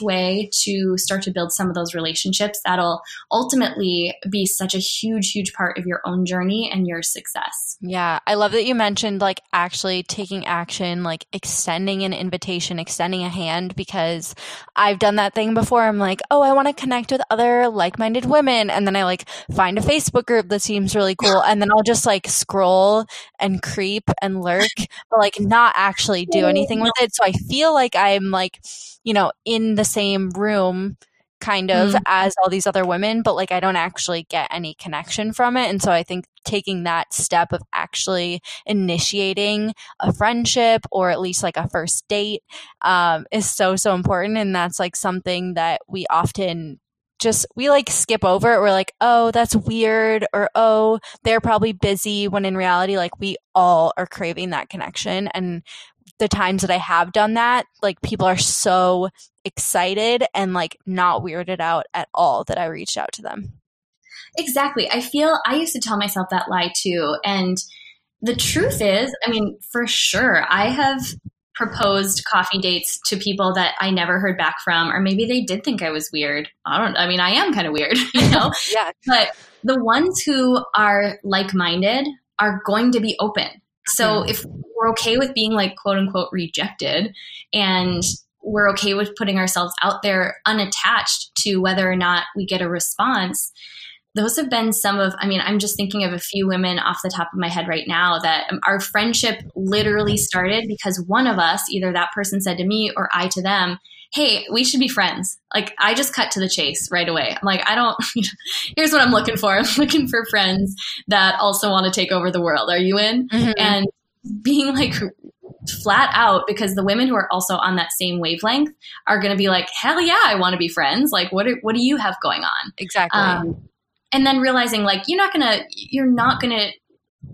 way to start to build some of those relationships that'll ultimately be such a huge, huge part of your own journey and your success. Yeah. I love that you mentioned like actually taking action, like extending an invitation, extending a hand, because I've done that thing before. I'm like, oh, I want to connect with other like minded women. And then I like find a Facebook group that seems really cool. And then I'll just like scroll and creep and lurk, but like not actually do anything with it. So I feel like I'm like, you know, in the same room kind of mm-hmm. as all these other women, but like I don't actually get any connection from it. And so I think taking that step of actually initiating a friendship or at least like a first date um, is so, so important. And that's like something that we often just we like skip over it. We're like, oh, that's weird, or oh, they're probably busy. When in reality, like we all are craving that connection, and the times that I have done that, like people are so excited and like not weirded out at all that I reached out to them. Exactly. I feel I used to tell myself that lie too. And the truth is, I mean, for sure, I have proposed coffee dates to people that I never heard back from, or maybe they did think I was weird. I don't, I mean, I am kind of weird, you know? yeah. But the ones who are like minded are going to be open. So mm-hmm. if we're okay with being like quote unquote rejected and we're okay with putting ourselves out there unattached to whether or not we get a response those have been some of i mean i'm just thinking of a few women off the top of my head right now that our friendship literally started because one of us either that person said to me or i to them hey we should be friends. Like i just cut to the chase right away. I'm like i don't here's what i'm looking for. I'm looking for friends that also want to take over the world. Are you in? Mm-hmm. and being like flat out because the women who are also on that same wavelength are going to be like, hell yeah, I want to be friends. Like, what, are, what do you have going on? Exactly. Um, and then realizing like, you're not going to, you're not going to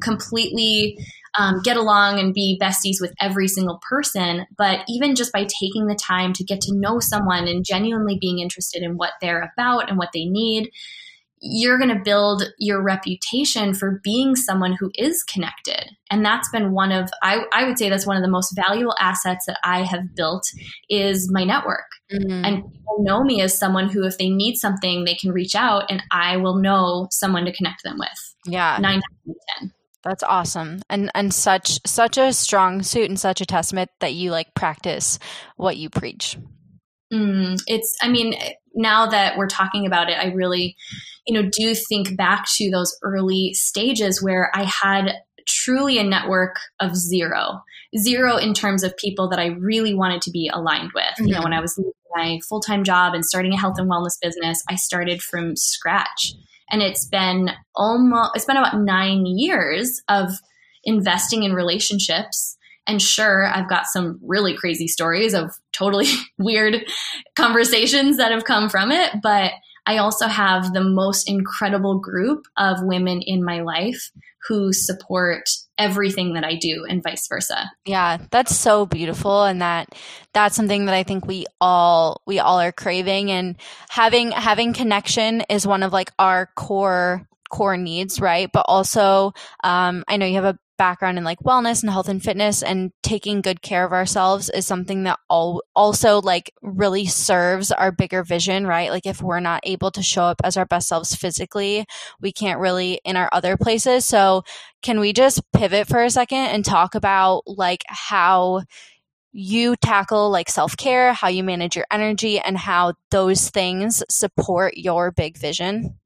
completely um, get along and be besties with every single person. But even just by taking the time to get to know someone and genuinely being interested in what they're about and what they need, you're going to build your reputation for being someone who is connected. And that's been one of, I, I would say that's one of the most valuable assets that I have built is my network. Mm-hmm. And people know me as someone who, if they need something, they can reach out and I will know someone to connect them with. Yeah. Nine times ten. That's awesome. And and such such a strong suit and such a testament that you like practice what you preach. Mm, it's I mean, now that we're talking about it, I really you know, do think back to those early stages where I had truly a network of zero, zero in terms of people that I really wanted to be aligned with. Mm-hmm. You know, when I was leaving my full time job and starting a health and wellness business, I started from scratch. And it's been almost, it's been about nine years of investing in relationships. And sure, I've got some really crazy stories of totally weird conversations that have come from it, but I also have the most incredible group of women in my life who support everything that I do and vice versa. Yeah, that's so beautiful and that that's something that I think we all we all are craving and having having connection is one of like our core core needs, right? But also, um, I know you have a background in like wellness and health and fitness and taking good care of ourselves is something that all also like really serves our bigger vision, right? Like if we're not able to show up as our best selves physically, we can't really in our other places. So can we just pivot for a second and talk about like how you tackle like self care, how you manage your energy, and how those things support your big vision?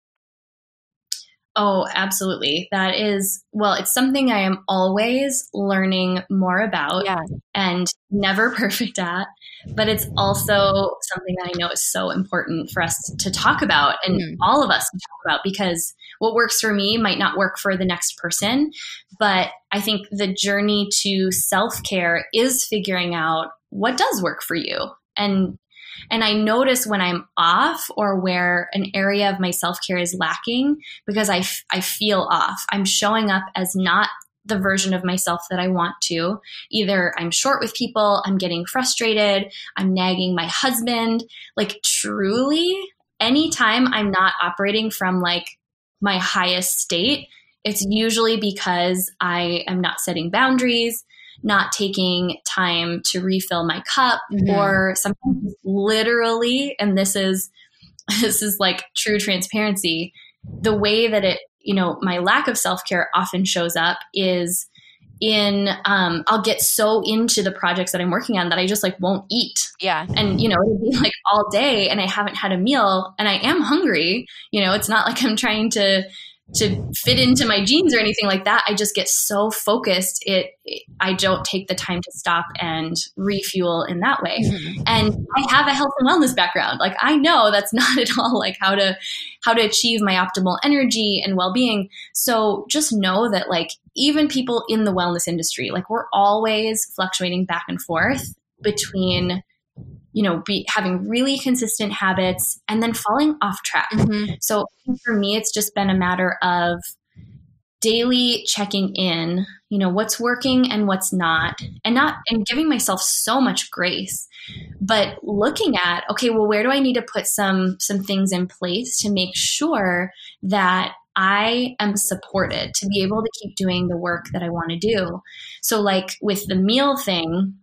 Oh, absolutely. That is, well, it's something I am always learning more about yeah. and never perfect at. But it's also something that I know is so important for us to talk about and mm. all of us to talk about because what works for me might not work for the next person. But I think the journey to self care is figuring out what does work for you and and I notice when I'm off or where an area of my self care is lacking because I, f- I feel off. I'm showing up as not the version of myself that I want to. Either I'm short with people, I'm getting frustrated, I'm nagging my husband. Like, truly, anytime I'm not operating from like my highest state, it's usually because I am not setting boundaries not taking time to refill my cup mm-hmm. or sometimes literally and this is this is like true transparency the way that it you know my lack of self-care often shows up is in um, I'll get so into the projects that I'm working on that I just like won't eat. Yeah. And you know, it'll be like all day and I haven't had a meal and I am hungry. You know, it's not like I'm trying to to fit into my jeans or anything like that. I just get so focused. It, it I don't take the time to stop and refuel in that way. Mm-hmm. And I have a health and wellness background. Like I know that's not at all like how to how to achieve my optimal energy and well-being. So just know that like even people in the wellness industry, like we're always fluctuating back and forth between you know, be having really consistent habits and then falling off track. Mm-hmm. So for me, it's just been a matter of daily checking in, you know, what's working and what's not, and not, and giving myself so much grace, but looking at, okay, well, where do I need to put some, some things in place to make sure that I am supported to be able to keep doing the work that I want to do. So, like with the meal thing,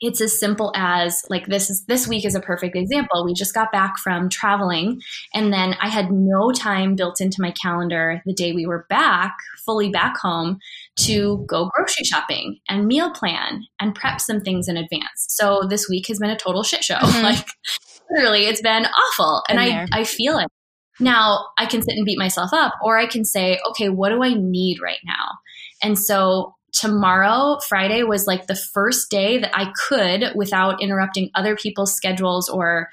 it's as simple as like this is this week is a perfect example. We just got back from traveling and then i had no time built into my calendar the day we were back fully back home to go grocery shopping and meal plan and prep some things in advance. So this week has been a total shit show. Mm-hmm. like literally it's been awful and i i feel it. Now i can sit and beat myself up or i can say okay what do i need right now? And so tomorrow, Friday, was like the first day that I could, without interrupting other people's schedules or,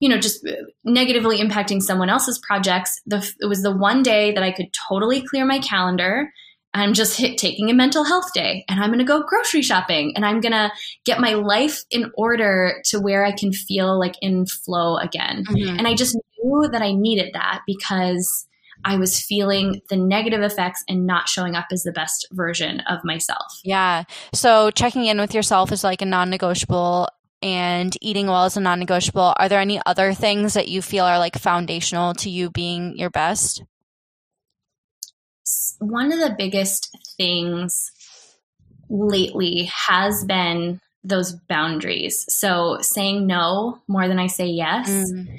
you know, just negatively impacting someone else's projects. The, it was the one day that I could totally clear my calendar. I'm just hit, taking a mental health day and I'm going to go grocery shopping and I'm going to get my life in order to where I can feel like in flow again. Mm-hmm. And I just knew that I needed that because I was feeling the negative effects and not showing up as the best version of myself. Yeah. So checking in with yourself is like a non negotiable and eating well is a non negotiable. Are there any other things that you feel are like foundational to you being your best? One of the biggest things lately has been those boundaries. So saying no more than I say yes, mm.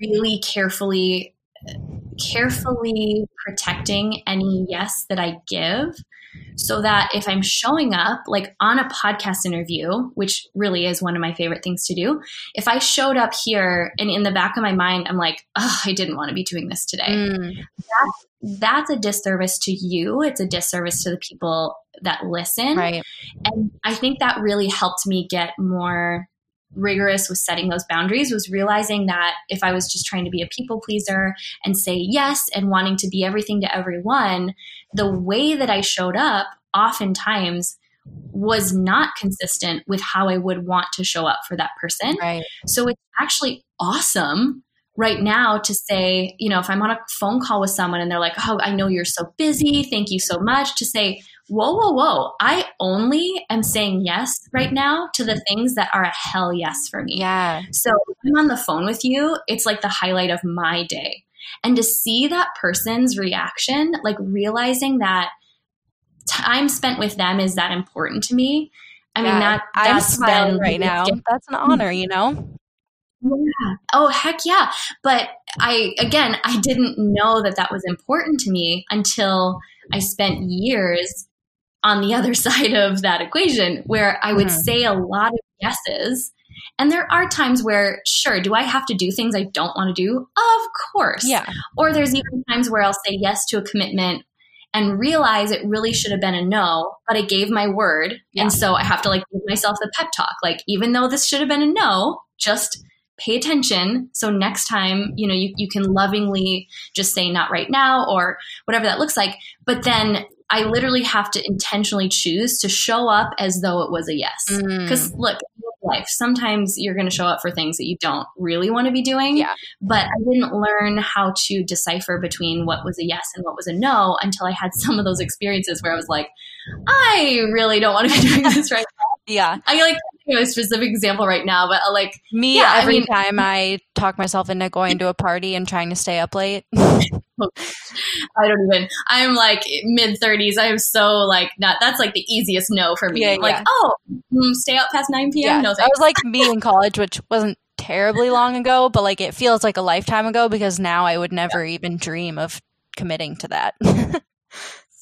really carefully carefully protecting any yes that I give so that if I'm showing up, like on a podcast interview, which really is one of my favorite things to do, if I showed up here and in the back of my mind, I'm like, oh, I didn't want to be doing this today. Mm. That, that's a disservice to you. It's a disservice to the people that listen. Right. And I think that really helped me get more rigorous with setting those boundaries was realizing that if I was just trying to be a people pleaser and say yes and wanting to be everything to everyone, the way that I showed up oftentimes was not consistent with how I would want to show up for that person. Right. So it's actually awesome right now to say, you know, if I'm on a phone call with someone and they're like, oh, I know you're so busy. Thank you so much. To say, whoa, whoa, whoa. I only am saying yes right now to the things that are a hell yes for me. Yeah. So I'm on the phone with you, it's like the highlight of my day. And to see that person's reaction, like realizing that time spent with them is that important to me. I mean, that I'm smiling right now. That's an honor, you know? Yeah. Oh, heck yeah. But I, again, I didn't know that that was important to me until I spent years on the other side of that equation where I would mm. say a lot of yeses. And there are times where, sure, do I have to do things I don't want to do? Of course. Yeah. Or there's even times where I'll say yes to a commitment and realize it really should have been a no, but I gave my word. Yeah. And so I have to like give myself the pep talk. Like, even though this should have been a no, just pay attention. So next time, you know, you, you can lovingly just say not right now or whatever that looks like. But then I literally have to intentionally choose to show up as though it was a yes. Because mm. look, life, sometimes you're going to show up for things that you don't really want to be doing. Yeah. But I didn't learn how to decipher between what was a yes and what was a no until I had some of those experiences where I was like, I really don't want to be doing this right now. Yeah. I like a specific example right now, but uh, like me yeah, every I mean, time I talk myself into going to a party and trying to stay up late. I don't even. I'm like mid 30s. I am so like not. That's like the easiest no for me. Yeah, like yeah. oh, mm, stay out past 9 p.m. Yeah, no, that was like me in college, which wasn't terribly long ago, but like it feels like a lifetime ago because now I would never even dream of committing to that.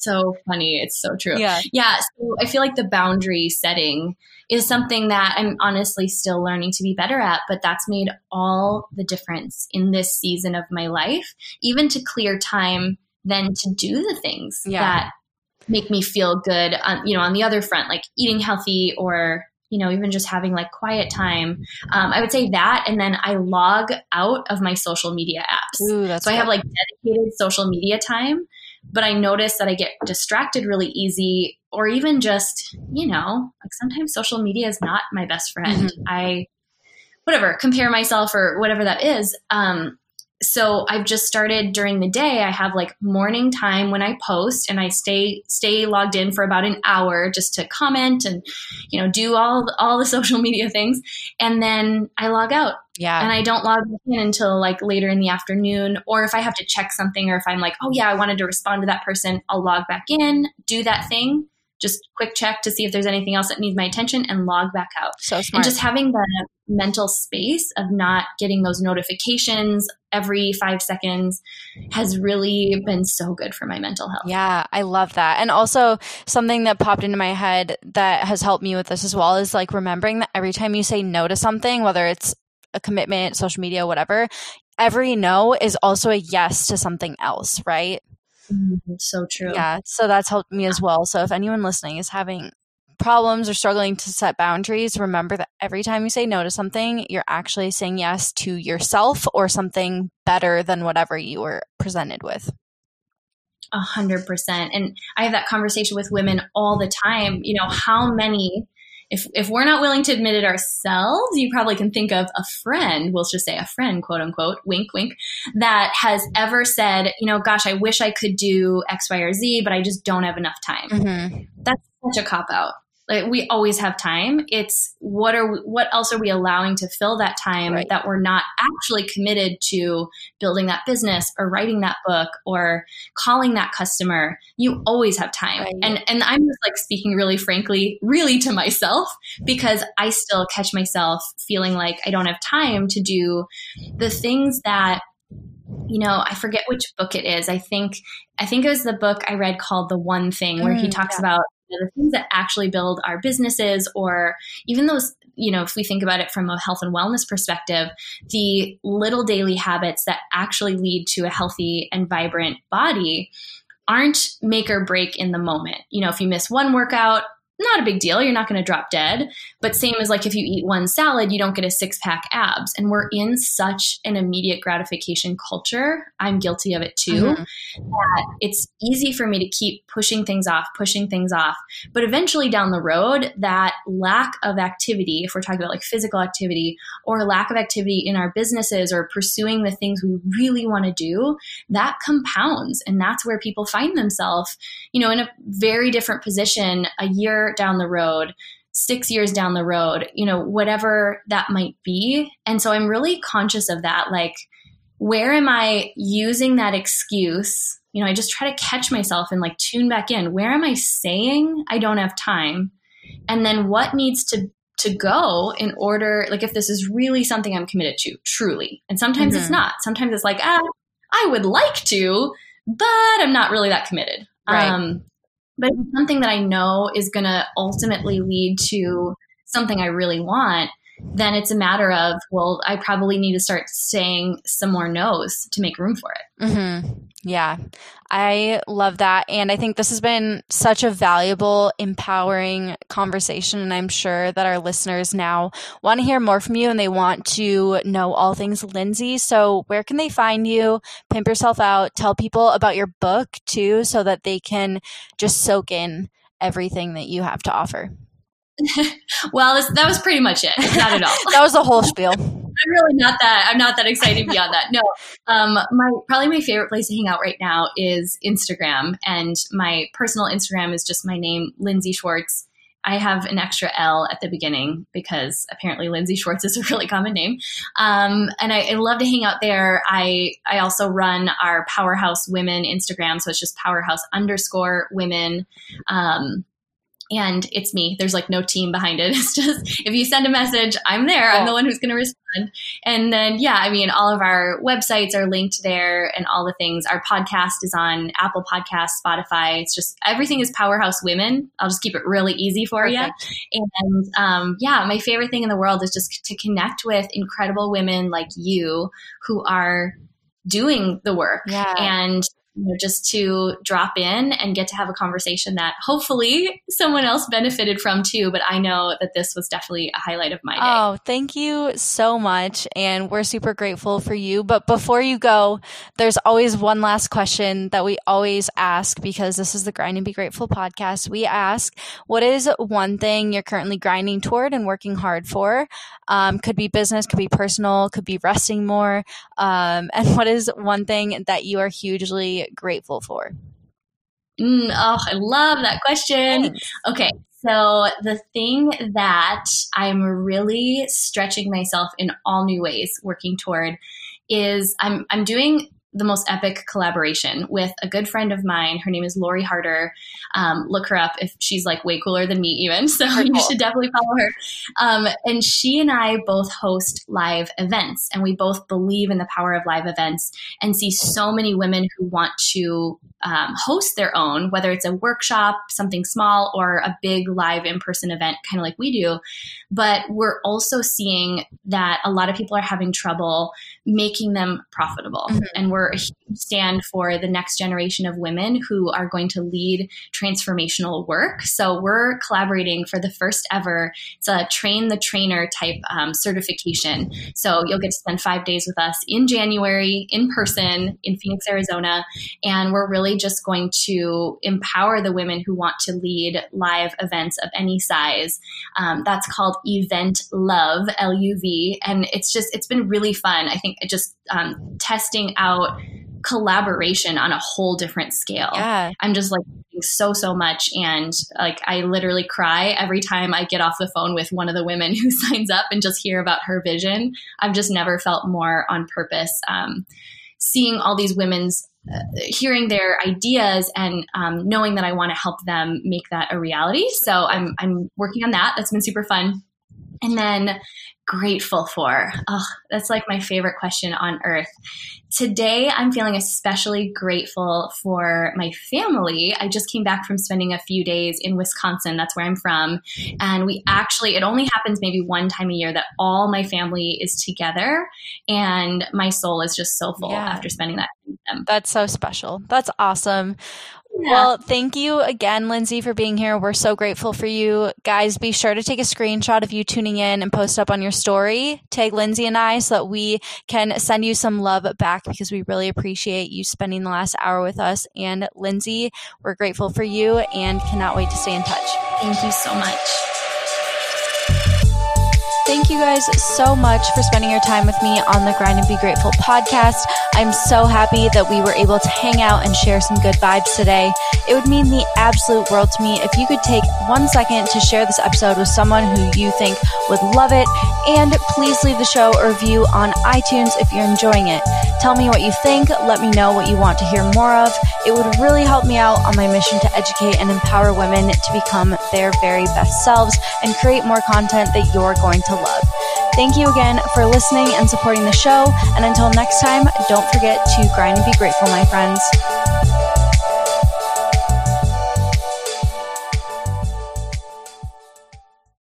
so funny. It's so true. Yeah. Yeah. So I feel like the boundary setting is something that I'm honestly still learning to be better at, but that's made all the difference in this season of my life, even to clear time then to do the things yeah. that make me feel good on, you know, on the other front, like eating healthy or you know, even just having like quiet time. Um, I would say that, and then I log out of my social media apps. Ooh, so I have like dedicated social media time but I notice that I get distracted really easy, or even just, you know, like sometimes social media is not my best friend. Mm-hmm. I, whatever, compare myself or whatever that is. Um, so I've just started during the day. I have like morning time when I post, and I stay stay logged in for about an hour just to comment and you know do all all the social media things, and then I log out. Yeah, and I don't log in until like later in the afternoon, or if I have to check something, or if I'm like, oh yeah, I wanted to respond to that person, I'll log back in, do that thing, just quick check to see if there's anything else that needs my attention and log back out. So smart. And just having the mental space of not getting those notifications every five seconds has really been so good for my mental health. Yeah, I love that. And also, something that popped into my head that has helped me with this as well is like remembering that every time you say no to something, whether it's a commitment, social media, whatever, every no is also a yes to something else, right? Mm-hmm. So true. Yeah. So that's helped me as well. So if anyone listening is having problems or struggling to set boundaries, remember that every time you say no to something, you're actually saying yes to yourself or something better than whatever you were presented with. A hundred percent. And I have that conversation with women all the time. You know, how many if if we're not willing to admit it ourselves, you probably can think of a friend, we'll just say a friend, quote unquote, wink, wink, that has ever said, you know, gosh, I wish I could do X, Y, or Z, but I just don't have enough time. Mm-hmm. That's such a cop out. Like we always have time. It's what are we, what else are we allowing to fill that time right. that we're not actually committed to building that business or writing that book or calling that customer. You always have time. Right. And and I'm just like speaking really frankly, really to myself because I still catch myself feeling like I don't have time to do the things that you know, I forget which book it is. I think I think it was the book I read called The One Thing where mm, he talks yeah. about know, the things that actually build our businesses or even those you know if we think about it from a health and wellness perspective the little daily habits that actually lead to a healthy and vibrant body aren't make or break in the moment. You know if you miss one workout not a big deal. You're not going to drop dead. But same as like if you eat one salad, you don't get a six pack abs. And we're in such an immediate gratification culture. I'm guilty of it too. Mm-hmm. That it's easy for me to keep pushing things off, pushing things off. But eventually down the road, that lack of activity, if we're talking about like physical activity or lack of activity in our businesses or pursuing the things we really want to do, that compounds. And that's where people find themselves, you know, in a very different position a year down the road, six years down the road, you know, whatever that might be. And so I'm really conscious of that. Like, where am I using that excuse? You know, I just try to catch myself and like tune back in. Where am I saying I don't have time? And then what needs to to go in order like if this is really something I'm committed to, truly. And sometimes mm-hmm. it's not. Sometimes it's like, ah, I would like to, but I'm not really that committed. Right. Um, but it's something that I know is going to ultimately lead to something I really want, then it's a matter of, well, I probably need to start saying some more no's to make room for it. Mm-hmm. Yeah, I love that. And I think this has been such a valuable, empowering conversation. And I'm sure that our listeners now want to hear more from you and they want to know all things Lindsey. So, where can they find you? Pimp yourself out. Tell people about your book too, so that they can just soak in everything that you have to offer. well, this, that was pretty much it. Not at all. that was the whole spiel. I'm really not that. I'm not that excited beyond that. No, um, my probably my favorite place to hang out right now is Instagram, and my personal Instagram is just my name, Lindsey Schwartz. I have an extra L at the beginning because apparently Lindsey Schwartz is a really common name, um, and I, I, love to hang out there. I I also run our Powerhouse Women Instagram, so it's just Powerhouse underscore Women. Um, and it's me. There's like no team behind it. It's just if you send a message, I'm there. I'm the one who's going to respond. And then, yeah, I mean, all of our websites are linked there and all the things. Our podcast is on Apple Podcasts, Spotify. It's just everything is Powerhouse Women. I'll just keep it really easy for you. And um, yeah, my favorite thing in the world is just to connect with incredible women like you who are doing the work yeah. and you know, just to drop in and get to have a conversation that hopefully someone else benefited from too. But I know that this was definitely a highlight of my day. Oh, thank you so much. And we're super grateful for you. But before you go, there's always one last question that we always ask because this is the Grind and Be Grateful podcast. We ask, what is one thing you're currently grinding toward and working hard for? Um, could be business, could be personal, could be resting more. Um, and what is one thing that you are hugely grateful for? Mm, oh, I love that question. Thanks. Okay, so the thing that I'm really stretching myself in all new ways working toward is I'm I'm doing the most epic collaboration with a good friend of mine. Her name is Lori Harder. Um, look her up if she's like way cooler than me, even. So Very you should definitely follow her. Um, and she and I both host live events, and we both believe in the power of live events and see so many women who want to um, host their own, whether it's a workshop, something small, or a big live in person event, kind of like we do. But we're also seeing that a lot of people are having trouble making them profitable. Mm-hmm. And we're a stand for the next generation of women who are going to lead transformational work. So we're collaborating for the first ever. It's a train the trainer type um, certification. So you'll get to spend five days with us in January in person in Phoenix, Arizona. And we're really just going to empower the women who want to lead live events of any size. Um, that's called Event Love, L U V. And it's just, it's been really fun. I think just um, testing out collaboration on a whole different scale. Yeah. I'm just like so so much and like I literally cry every time I get off the phone with one of the women who signs up and just hear about her vision. I've just never felt more on purpose um, seeing all these women's uh, hearing their ideas and um, knowing that I want to help them make that a reality. So I'm I'm working on that. That's been super fun. And then grateful for? Oh, that's like my favorite question on earth. Today, I'm feeling especially grateful for my family. I just came back from spending a few days in Wisconsin. That's where I'm from. And we actually, it only happens maybe one time a year that all my family is together. And my soul is just so full yeah. after spending that with them. That's so special. That's awesome. Yeah. Well, thank you again, Lindsey, for being here. We're so grateful for you. Guys, be sure to take a screenshot of you tuning in and post up on your story. Tag Lindsey and I so that we can send you some love back because we really appreciate you spending the last hour with us. And Lindsey, we're grateful for you and cannot wait to stay in touch. Thank you so much. Thank you guys so much for spending your time with me on the Grind and Be Grateful podcast. I'm so happy that we were able to hang out and share some good vibes today. It would mean the absolute world to me if you could take one second to share this episode with someone who you think would love it. And please leave the show a review on iTunes if you're enjoying it. Tell me what you think. Let me know what you want to hear more of. It would really help me out on my mission to educate and empower women to become their very best selves and create more content that you're going to love. Thank you again for listening and supporting the show. And until next time, don't forget to grind and be grateful, my friends.